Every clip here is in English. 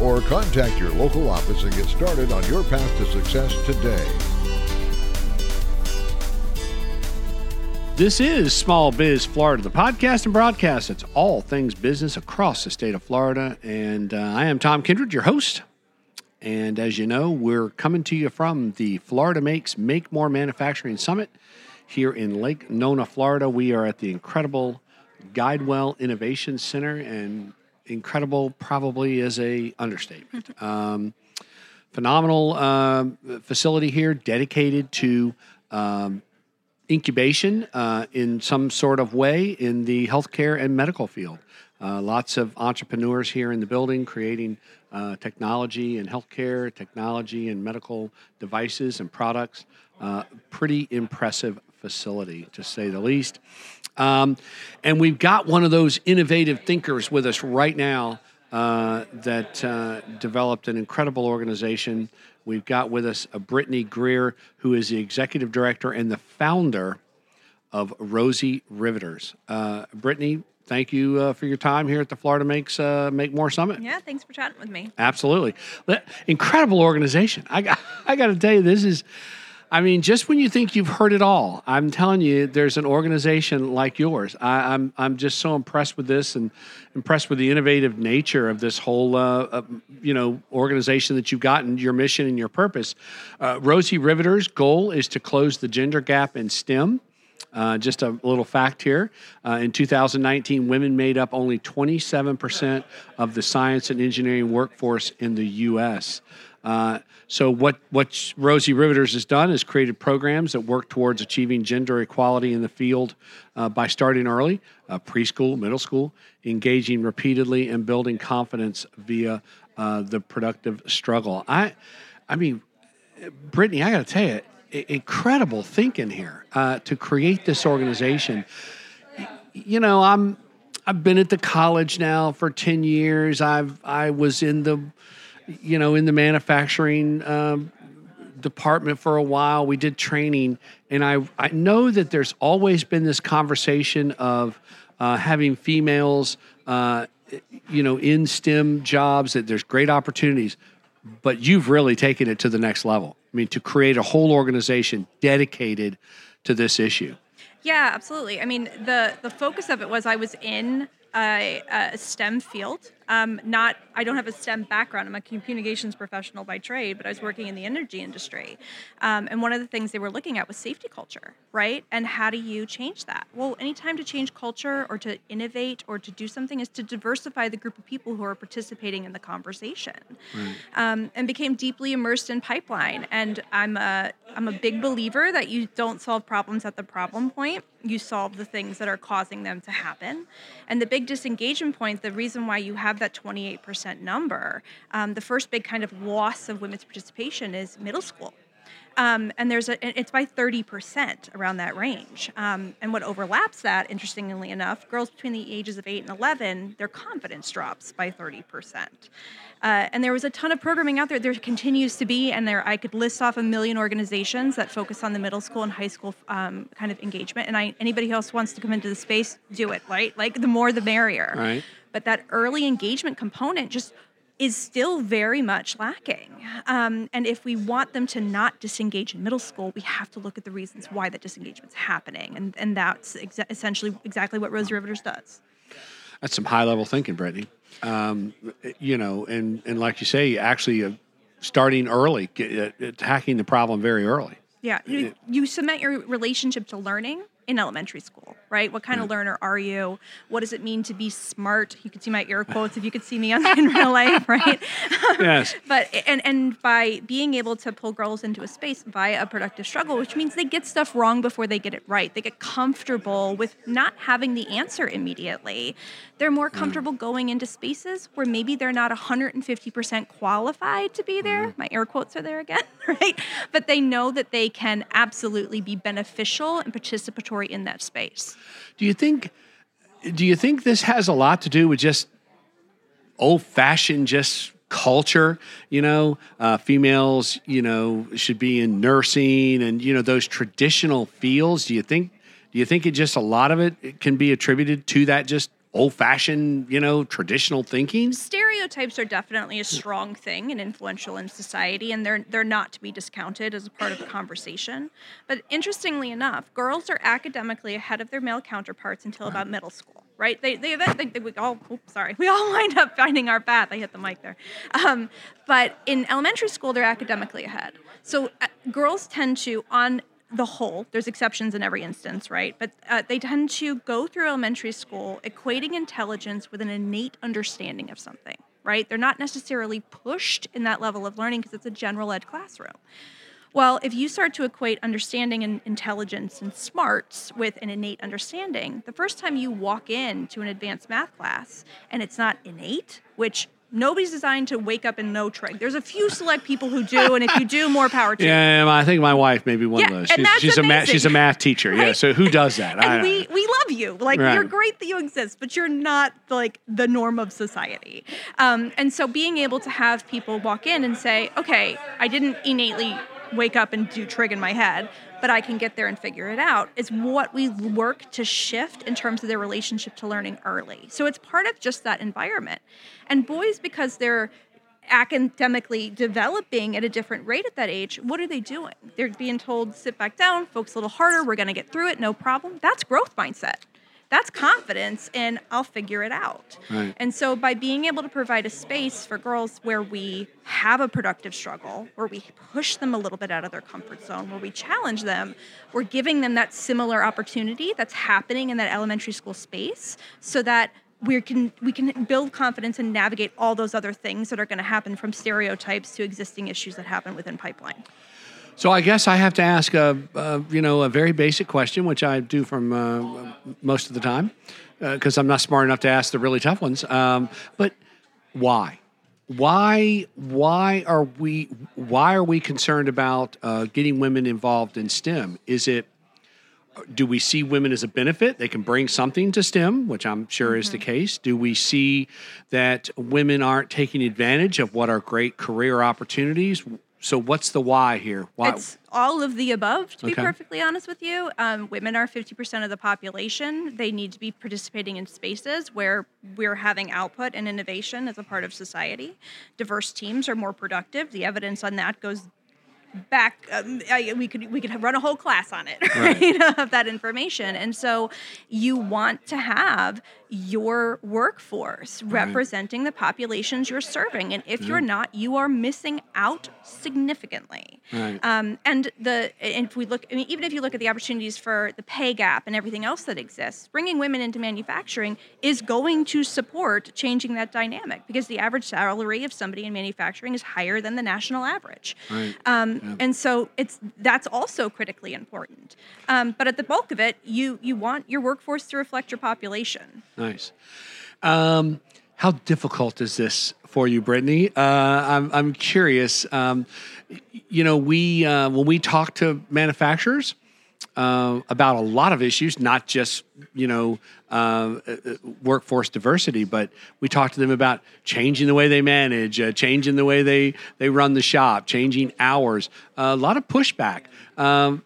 or contact your local office and get started on your path to success today. This is Small Biz Florida, the podcast and broadcast. It's all things business across the state of Florida. And uh, I am Tom Kindred, your host. And as you know, we're coming to you from the Florida Makes Make More Manufacturing Summit here in Lake Nona, Florida. We are at the incredible Guidewell Innovation Center, and incredible probably is a understatement. Um, phenomenal uh, facility here, dedicated to um, incubation uh, in some sort of way in the healthcare and medical field. Uh, lots of entrepreneurs here in the building creating uh, technology and healthcare, technology and medical devices and products. Uh, pretty impressive facility, to say the least. Um, and we've got one of those innovative thinkers with us right now uh, that uh, developed an incredible organization. We've got with us a Brittany Greer, who is the executive director and the founder of Rosie Riveters. Uh, Brittany, thank you uh, for your time here at the Florida Makes uh, Make More Summit. Yeah, thanks for chatting with me. Absolutely, incredible organization. I got, I got to tell you, this is. I mean, just when you think you've heard it all, I'm telling you, there's an organization like yours. I, am I'm, I'm just so impressed with this and impressed with the innovative nature of this whole uh, uh, you know organization that you've gotten your mission and your purpose. Uh, Rosie Riveter's goal is to close the gender gap in STEM. Uh, just a little fact here. Uh, in 2019, women made up only 27% of the science and engineering workforce in the U.S. Uh, so what what Rosie Riveters has done is created programs that work towards achieving gender equality in the field uh, by starting early, uh, preschool, middle school, engaging repeatedly, and building confidence via uh, the productive struggle. I, I mean, Brittany, I got to tell you, incredible thinking here uh, to create this organization. You know, I'm I've been at the college now for ten years. I've I was in the you know, in the manufacturing um, department for a while. We did training, and I I know that there's always been this conversation of uh, having females, uh, you know, in STEM jobs. That there's great opportunities, but you've really taken it to the next level. I mean, to create a whole organization dedicated to this issue. Yeah, absolutely. I mean, the the focus of it was I was in a, a STEM field um, not, I don't have a STEM background. I'm a communications professional by trade, but I was working in the energy industry. Um, and one of the things they were looking at was safety culture, right? And how do you change that? Well, anytime to change culture or to innovate or to do something is to diversify the group of people who are participating in the conversation. Right. Um, and became deeply immersed in pipeline. And I'm a, I'm a big believer that you don't solve problems at the problem point. You solve the things that are causing them to happen. And the big disengagement point, the reason why you have that 28% number, um, the first big kind of loss of women's participation is middle school. Um, and there's a, it's by 30% around that range. Um, and what overlaps that, interestingly enough, girls between the ages of 8 and 11, their confidence drops by 30%. Uh, and there was a ton of programming out there. There continues to be, and there I could list off a million organizations that focus on the middle school and high school um, kind of engagement. And I, anybody else wants to come into the space, do it, right? Like the more the merrier. Right. But that early engagement component just is still very much lacking. Um, and if we want them to not disengage in middle school, we have to look at the reasons why that disengagement is happening. And, and that's exa- essentially exactly what Rosie Riveters does. That's some high level thinking, Brittany. Um, you know, and, and like you say, actually uh, starting early, get, uh, attacking the problem very early. Yeah, you, you cement your relationship to learning in elementary school, right? What kind of mm. learner are you? What does it mean to be smart? You could see my air quotes if you could see me on in real life, right? Yes. but and and by being able to pull girls into a space via a productive struggle, which means they get stuff wrong before they get it right. They get comfortable with not having the answer immediately. They're more mm. comfortable going into spaces where maybe they're not 150% qualified to be there. Mm-hmm. My air quotes are there again, right? But they know that they can absolutely be beneficial and participatory in that space. Do you think? Do you think this has a lot to do with just old fashioned, just culture? You know, uh, females, you know, should be in nursing and you know those traditional fields. Do you think? Do you think it just a lot of it can be attributed to that just old fashioned, you know, traditional thinking? stereotypes are definitely a strong thing and influential in society and they're they're not to be discounted as a part of the conversation. But interestingly enough girls are academically ahead of their male counterparts until about middle school right? They they, they, they we all oops, sorry. We all wind up finding our path. I hit the mic there. Um, but in elementary school they're academically ahead. So uh, girls tend to on the whole, there's exceptions in every instance, right? But uh, they tend to go through elementary school equating intelligence with an innate understanding of something, right? They're not necessarily pushed in that level of learning because it's a general ed classroom. Well, if you start to equate understanding and intelligence and smarts with an innate understanding, the first time you walk into an advanced math class and it's not innate, which Nobody's designed to wake up and know trig. There's a few select people who do, and if you do, more power to you. Yeah, I think my wife may be one Yeah, of those. and She's, that's she's a math amazing. she's a math teacher. Yeah, so who does that? And we, we love you. Like Right. you're great that you exist, but you're not like the norm of society. Um, and so being able to have people walk in and say, okay, I didn't innately wake up and do trig in my head, but I can get there and figure it out is what we work to shift in terms of their relationship to learning early. So it's part of just that environment. And boys, because they're academically developing at a different rate at that age, what are they doing? They're being told, sit back down, focus a little harder, we're gonna get through it, no problem. That's growth mindset. That's confidence and I'll figure it out. Right. And so by being able to provide a space for girls where we have a productive struggle, where we push them a little bit out of their comfort zone, where we challenge them, we're giving them that similar opportunity that's happening in that elementary school space so that we can we can build confidence and navigate all those other things that are going to happen from stereotypes to existing issues that happen within pipeline. So I guess I have to ask a, a you know a very basic question, which I do from uh, most of the time, because I'm not smart enough to ask the really tough ones. Um, but why? Why? Why are we? Why are we concerned about uh, getting women involved in STEM? Is it? Do we see women as a benefit? They can bring something to STEM, which I'm sure is the case. Do we see that women aren't taking advantage of what are great career opportunities? So, what's the why here? Why? It's all of the above, to be perfectly honest with you. Um, women are 50% of the population. They need to be participating in spaces where we're having output and innovation as a part of society. Diverse teams are more productive. The evidence on that goes back um, I, we could we could run a whole class on it right, of that information and so you want to have your workforce representing the populations you're serving and if you're not you are missing out significantly Right. um, and the and if we look I mean, even if you look at the opportunities for the pay gap and everything else that exists bringing women into manufacturing is going to support changing that dynamic because the average salary of somebody in manufacturing is higher than the national average Right. um, and so it's that's also critically important. Um, but at the bulk of it, you you want your workforce to reflect your population. Nice. Um, how difficult is this for you, Brittany? Uh, I'm, I'm curious. Um, you know, we uh, when we talk to manufacturers uh, about a lot of issues, not just you know uh, uh, workforce diversity, but we talk to them about changing the way they manage, uh, changing the way they they run the shop, changing hours. a lot of pushback. Um,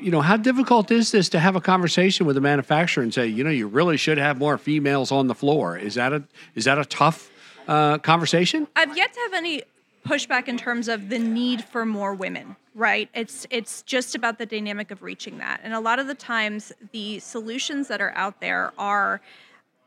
you know, how difficult is this to have a conversation with a manufacturer and say, you know, you really should have more females on the floor? Is that a is that a tough uh, conversation? I've yet to have any pushback in terms of the need for more women. Right? It's it's just about the dynamic of reaching that. And a lot of the times, the solutions that are out there are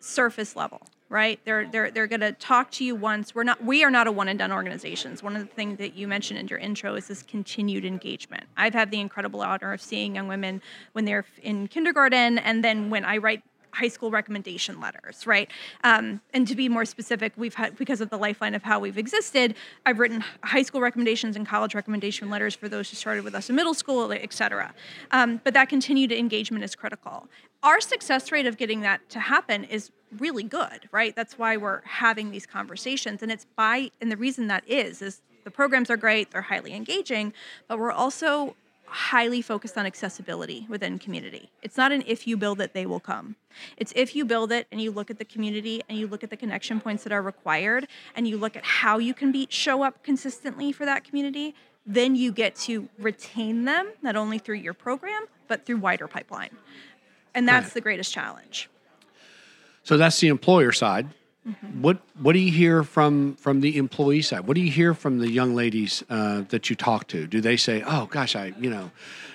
surface level right? They're they're they're going to talk to you once. We're not we are not a one and done organizations. One of the things that you mentioned in your intro is this continued engagement. I've had the incredible honor of seeing young women when they're in kindergarten and then when I write high school recommendation letters, right? Um, and to be more specific, we've had because of the lifeline of how we've existed. I've written high school recommendations and college recommendation letters for those who started with us in middle school, et cetera. Um, but that continued engagement is critical. Our success rate of getting that to happen is really good, right? That's why we're having these conversations, and it's by and the reason that is is the programs are great, they're highly engaging, but we're also highly focused on accessibility within community. It's not an if you build it, they will come. It's if you build it and you look at the community and you look at the connection points that are required and you look at how you can be show up consistently for that community, then you get to retain them not only through your program, but through wider pipeline. And that's Right. the greatest challenge. So that's the employer side. Mm-hmm. What what do you hear from from the employee side? What do you hear from the young ladies uh, that you talk to? Do they say, "Oh gosh, I you know,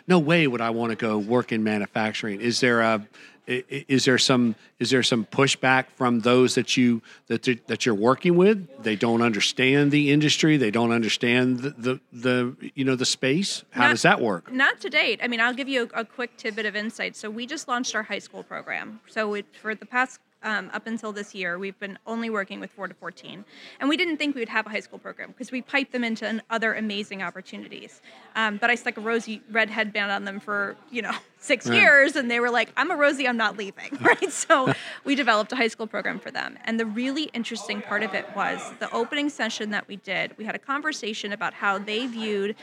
no way would I want to go work in manufacturing"? Is there a is there some is there some pushback from those that you that that you're working with? They don't understand the industry. They don't understand the the, the you know the space. How Not- does that work? Not to date. I mean, I'll give you a, a quick tidbit of insight. So we just launched our high school program. So it, for the past um, up until this year, we've been only working with four to fourteen, and we didn't think we would have a high school program because we piped them into an, other amazing opportunities. Um, but I stuck a rosy red headband on them for you know six Yeah. years, and they were like, "I'm a rosy, I'm not leaving." Right. So we developed a high school program for them, and the really interesting part of it was the opening session that we did. We had a conversation about how they viewed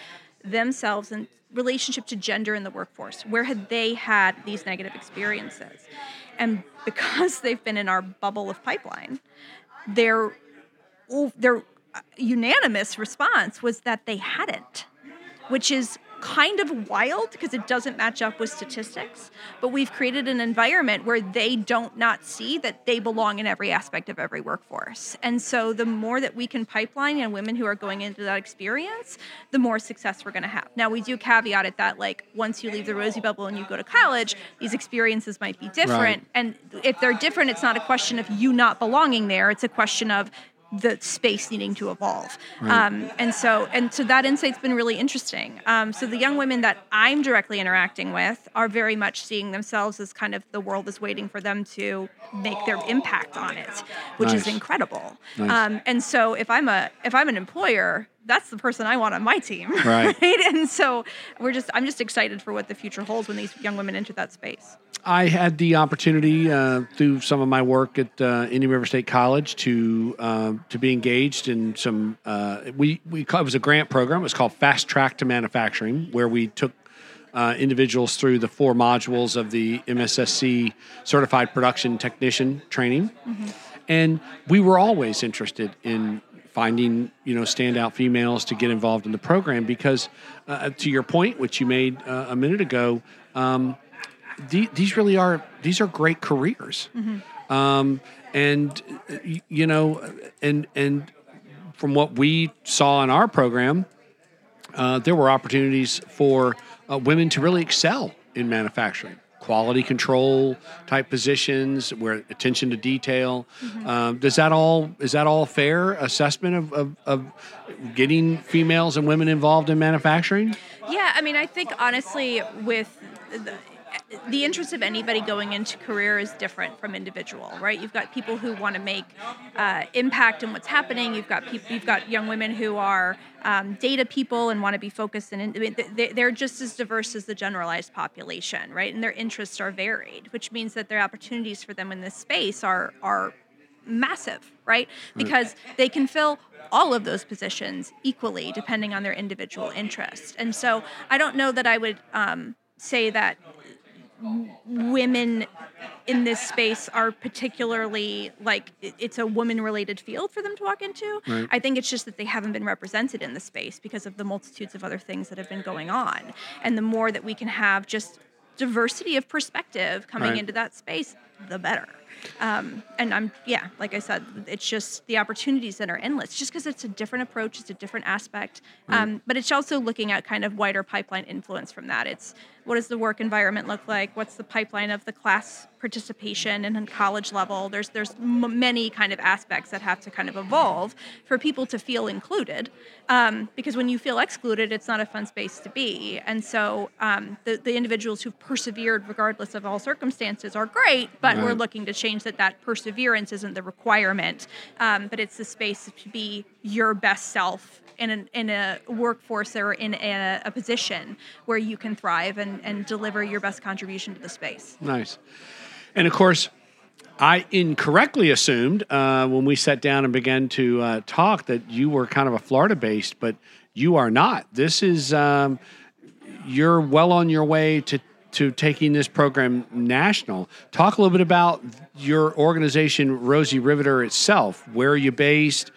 themselves in relationship to gender in the workforce. Where had they had these negative experiences? And because they've been in our bubble of pipeline, their their unanimous response was that they hadn't, which is kind of wild because it doesn't match up with statistics. But we've created an environment where they don't not see that they belong in every aspect of every workforce. And so the more that we can pipeline and women who are going into that experience, the more success we're going to have. Now we do caveat it that like once you leave the rosy bubble and you go to college, these experiences might be different. Right. And if they're different, it's not a question of you not belonging there. It's a question of the space needing to evolve. Um, and so and so that insight's been really interesting. Um, so the young women that I'm directly interacting with are very much seeing themselves as kind of the world is waiting for them to make their impact on it, which is incredible. Nice. Um, and so if I'm a if I'm an employer, that's the person I want on my team. Right. And so we're just I'm just excited for what the future holds when these young women enter that space. I had the opportunity uh, through some of my work at uh, Indian River State College to um, to be engaged in some. Uh, we we call, it was a grant program. It was called Fast Track to Manufacturing, where we took uh, individuals through the four modules of the MSSC Certified Production Technician training, and we were always interested in finding you know standout females to get involved in the program because uh, to your point which you made uh, a minute ago um, the, these really are these are great careers um, and you know and and from what we saw in our program uh, there were opportunities for uh, women to really excel in manufacturing. Quality control type positions where attention to detail. Um, does that all is that all fair assessment of, of, of getting females and women involved in manufacturing? Yeah, I mean, I think honestly, with the, the interest of anybody going into career is different from individual, right? You've got people who want to make uh, impact in what's happening. You've got people, you've got young women who are um, data people and want to be focused. And I mean, they- they're just as diverse as the generalized population, right? And their interests are varied, which means that their opportunities for them in this space are are massive, right? Because they can fill all of those positions equally depending on their individual interest. And so I don't know that I would um, say that women in this space are particularly like it's a woman related field for them to walk into. Right. I think it's just that they haven't been represented in the space because of the multitudes of other things that have been going on. And the more that we can have just diversity of perspective coming Right. into that space, the better. Um, and I'm, yeah, like I said, it's just the opportunities that are endless just because it's a different approach, it's a different aspect. Um, but it's also looking at kind of wider pipeline influence from that. It's what does the work environment look like? What's the pipeline of the class participation and college level? There's there's m- many kind of aspects that have to kind of evolve for people to feel included. Um, because when you feel excluded, it's not a fun space to be. And so um, the the individuals who've persevered regardless of all circumstances are great, but we're looking to change that. That perseverance isn't the requirement, um, but it's the space to be your best self in, an, in a workforce or in a, a position where you can thrive and, and deliver your best contribution to the space. Nice. And of course, I incorrectly assumed uh, when we sat down and began to uh, talk that you were kind of a Florida based, but you are not. This is, um, you're well on your way to, to taking this program national. Talk a little bit about your organization, Rosie Riveter itself. Where are you based?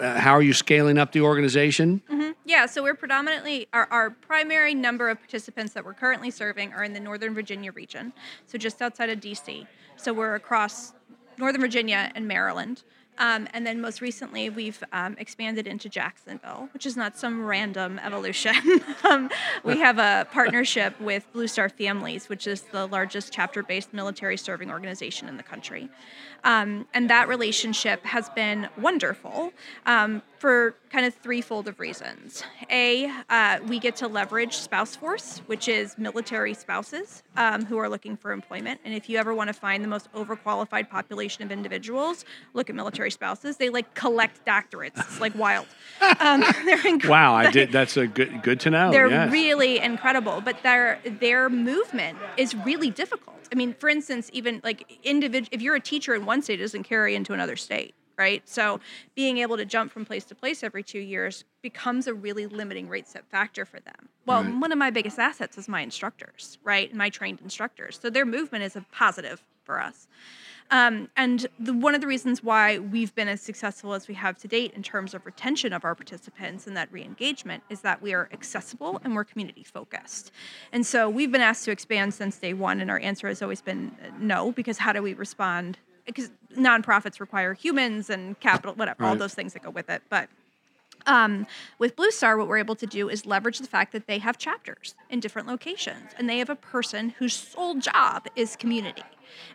Uh, how are you scaling up the organization? Yeah, so we're predominantly, our, our primary number of participants that we're currently serving are in the Northern Virginia region, so just outside of DC. So we're across Northern Virginia and Maryland. Um, and then most recently, we've um, expanded into Jacksonville, which is not some random evolution. um, we have a partnership with Blue Star Families, which is the largest chapter based military serving organization in the country. Um, and that relationship has been wonderful um, for kind of threefold of reasons. A, uh, we get to leverage Spouse Force, which is military spouses um, who are looking for employment. And if you ever want to find the most overqualified population of individuals, look at military spouses. They like collect doctorates. It's like wild. Um, they're incredible. Wow, I did. That's a good good to know. They're yes. really incredible, but their their movement is really difficult. I mean, for instance, even like individual, if you're a teacher in one state, it doesn't carry into another state, right? So being able to jump from place to place every two years becomes a really limiting rate set factor for them. Well, Right. one of my biggest assets is my instructors, right? My trained instructors. So their movement is a positive for us. Um, and the, one of the reasons why we've been as successful as we have to date in terms of retention of our participants and that re-engagement is that we are accessible and we're community focused. And so we've been asked to expand since day one, and our answer has always been uh, no, because how do we respond? Because nonprofits require humans and capital, whatever, all Right. those things that go with it. But um, with Blue Star, what we're able to do is leverage the fact that they have chapters in different locations and they have a person whose sole job is community.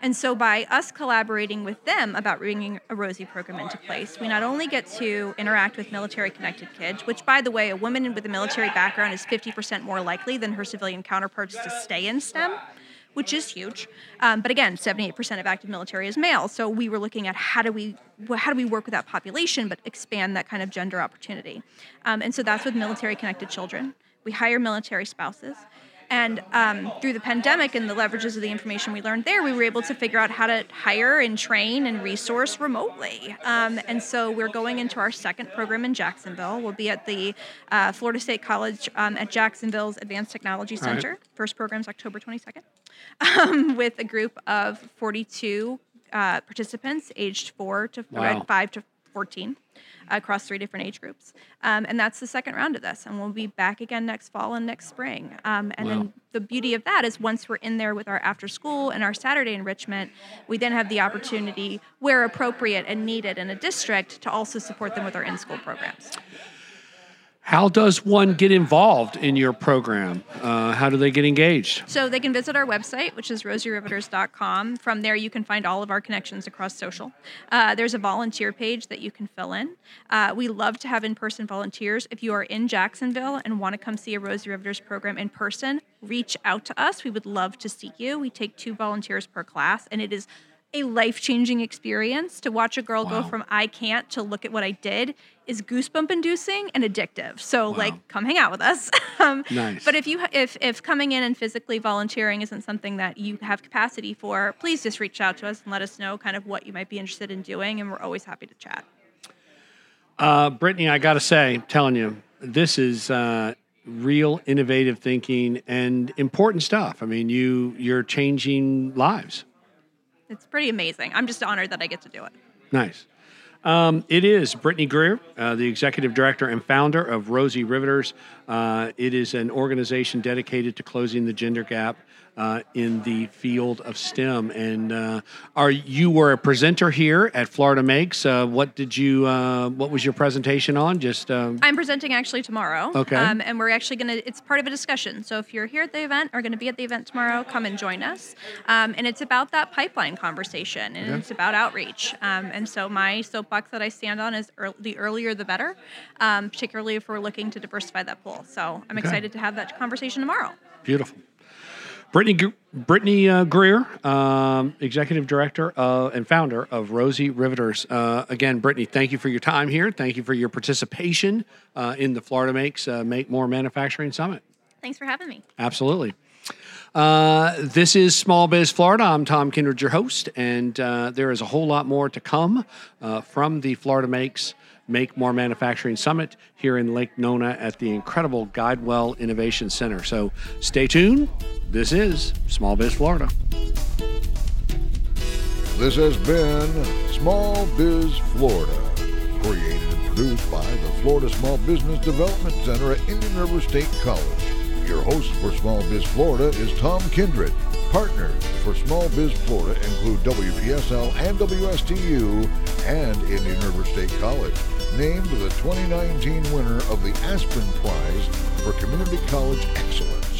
And so, by us collaborating with them about bringing a Rosie program into place, we not only get to interact with military connected kids, which, by the way, a woman with a military background is 50% more likely than her civilian counterparts to stay in STEM which is huge. Um, but again, 78% of active military is male. So we were looking at how do we how do we work with that population, but expand that kind of gender opportunity. Um, and so that's with military connected children. We hire military spouses. And um, through the pandemic and the leverages of the information we learned there, we were able to figure out how to hire and train and resource remotely. Um, and so we're going into our second program in Jacksonville. We'll be at the uh, Florida State College um, at Jacksonville's Advanced Technology All right. Center. First program's October 22nd, um, with a group of 42 uh, participants aged four to Wow. five to 14 across three different age groups. Um, and that's the second round of this. And we'll be back again next fall and next spring. Um, and Wow. then the beauty of that is once we're in there with our after school and our Saturday enrichment, we then have the opportunity, where appropriate and needed in a district, to also support them with our in school programs. How does one get involved in your program? Uh, how do they get engaged? So they can visit our website, which is rosieriveters.com. From there, you can find all of our connections across social. Uh, there's a volunteer page that you can fill in. Uh, we love to have in person volunteers. If you are in Jacksonville and want to come see a Rosie Riveters program in person, reach out to us. We would love to see you. We take two volunteers per class, and it is a life changing experience to watch a girl go from I can't to look at what I did is goosebump inducing and addictive. So, Wow. like, come hang out with us. um, Nice. But if you if if coming in and physically volunteering isn't something that you have capacity for, please just reach out to us and let us know kind of what you might be interested in doing, and we're always happy to chat. Uh, Brittany, I got to say, I'm telling you, this is uh, real innovative thinking and important stuff. I mean, you you're changing lives. It's pretty amazing. I'm just honored that I get to do it. Nice. Um, it is Brittany Greer, uh, the executive director and founder of Rosie Riveters. Uh, it is an organization dedicated to closing the gender gap uh, in the field of STEM. And uh, are you were a presenter here at Florida Makes? Uh, what did you? Uh, what was your presentation on? Just um, I'm presenting actually tomorrow. Okay. Um, and we're actually going to, it's part of a discussion. So if you're here at the event or going to be at the event tomorrow, come and join us. Um, and it's about that pipeline conversation and Okay. it's about outreach. Um, and so my soapbox that I stand on is the earlier the better, um, particularly if we're looking to diversify that pool. So I'm Okay. excited to have that conversation tomorrow. Beautiful. Brittany, Brittany uh, Greer, um, executive director uh, and founder of Rosie Riveters. Uh, again, Brittany, thank you for your time here. Thank you for your participation uh, in the Florida Makes uh, Make More Manufacturing Summit. Thanks for having me. Absolutely. Uh, this is Small Biz Florida. I'm Tom Kindred, your host, and uh, there is a whole lot more to come uh, from the Florida Makes Make More Manufacturing Summit here in Lake Nona at the incredible Guidewell Innovation Center. So stay tuned. This is Small Biz Florida. This has been Small Biz Florida, created and produced by the Florida Small Business Development Center at Indian River State College. Your host for Small Biz Florida is Tom Kindred. Partners for Small Biz Florida include WPSL and WSTU and Indian River State College, named the 2019 winner of the Aspen Prize for Community College Excellence.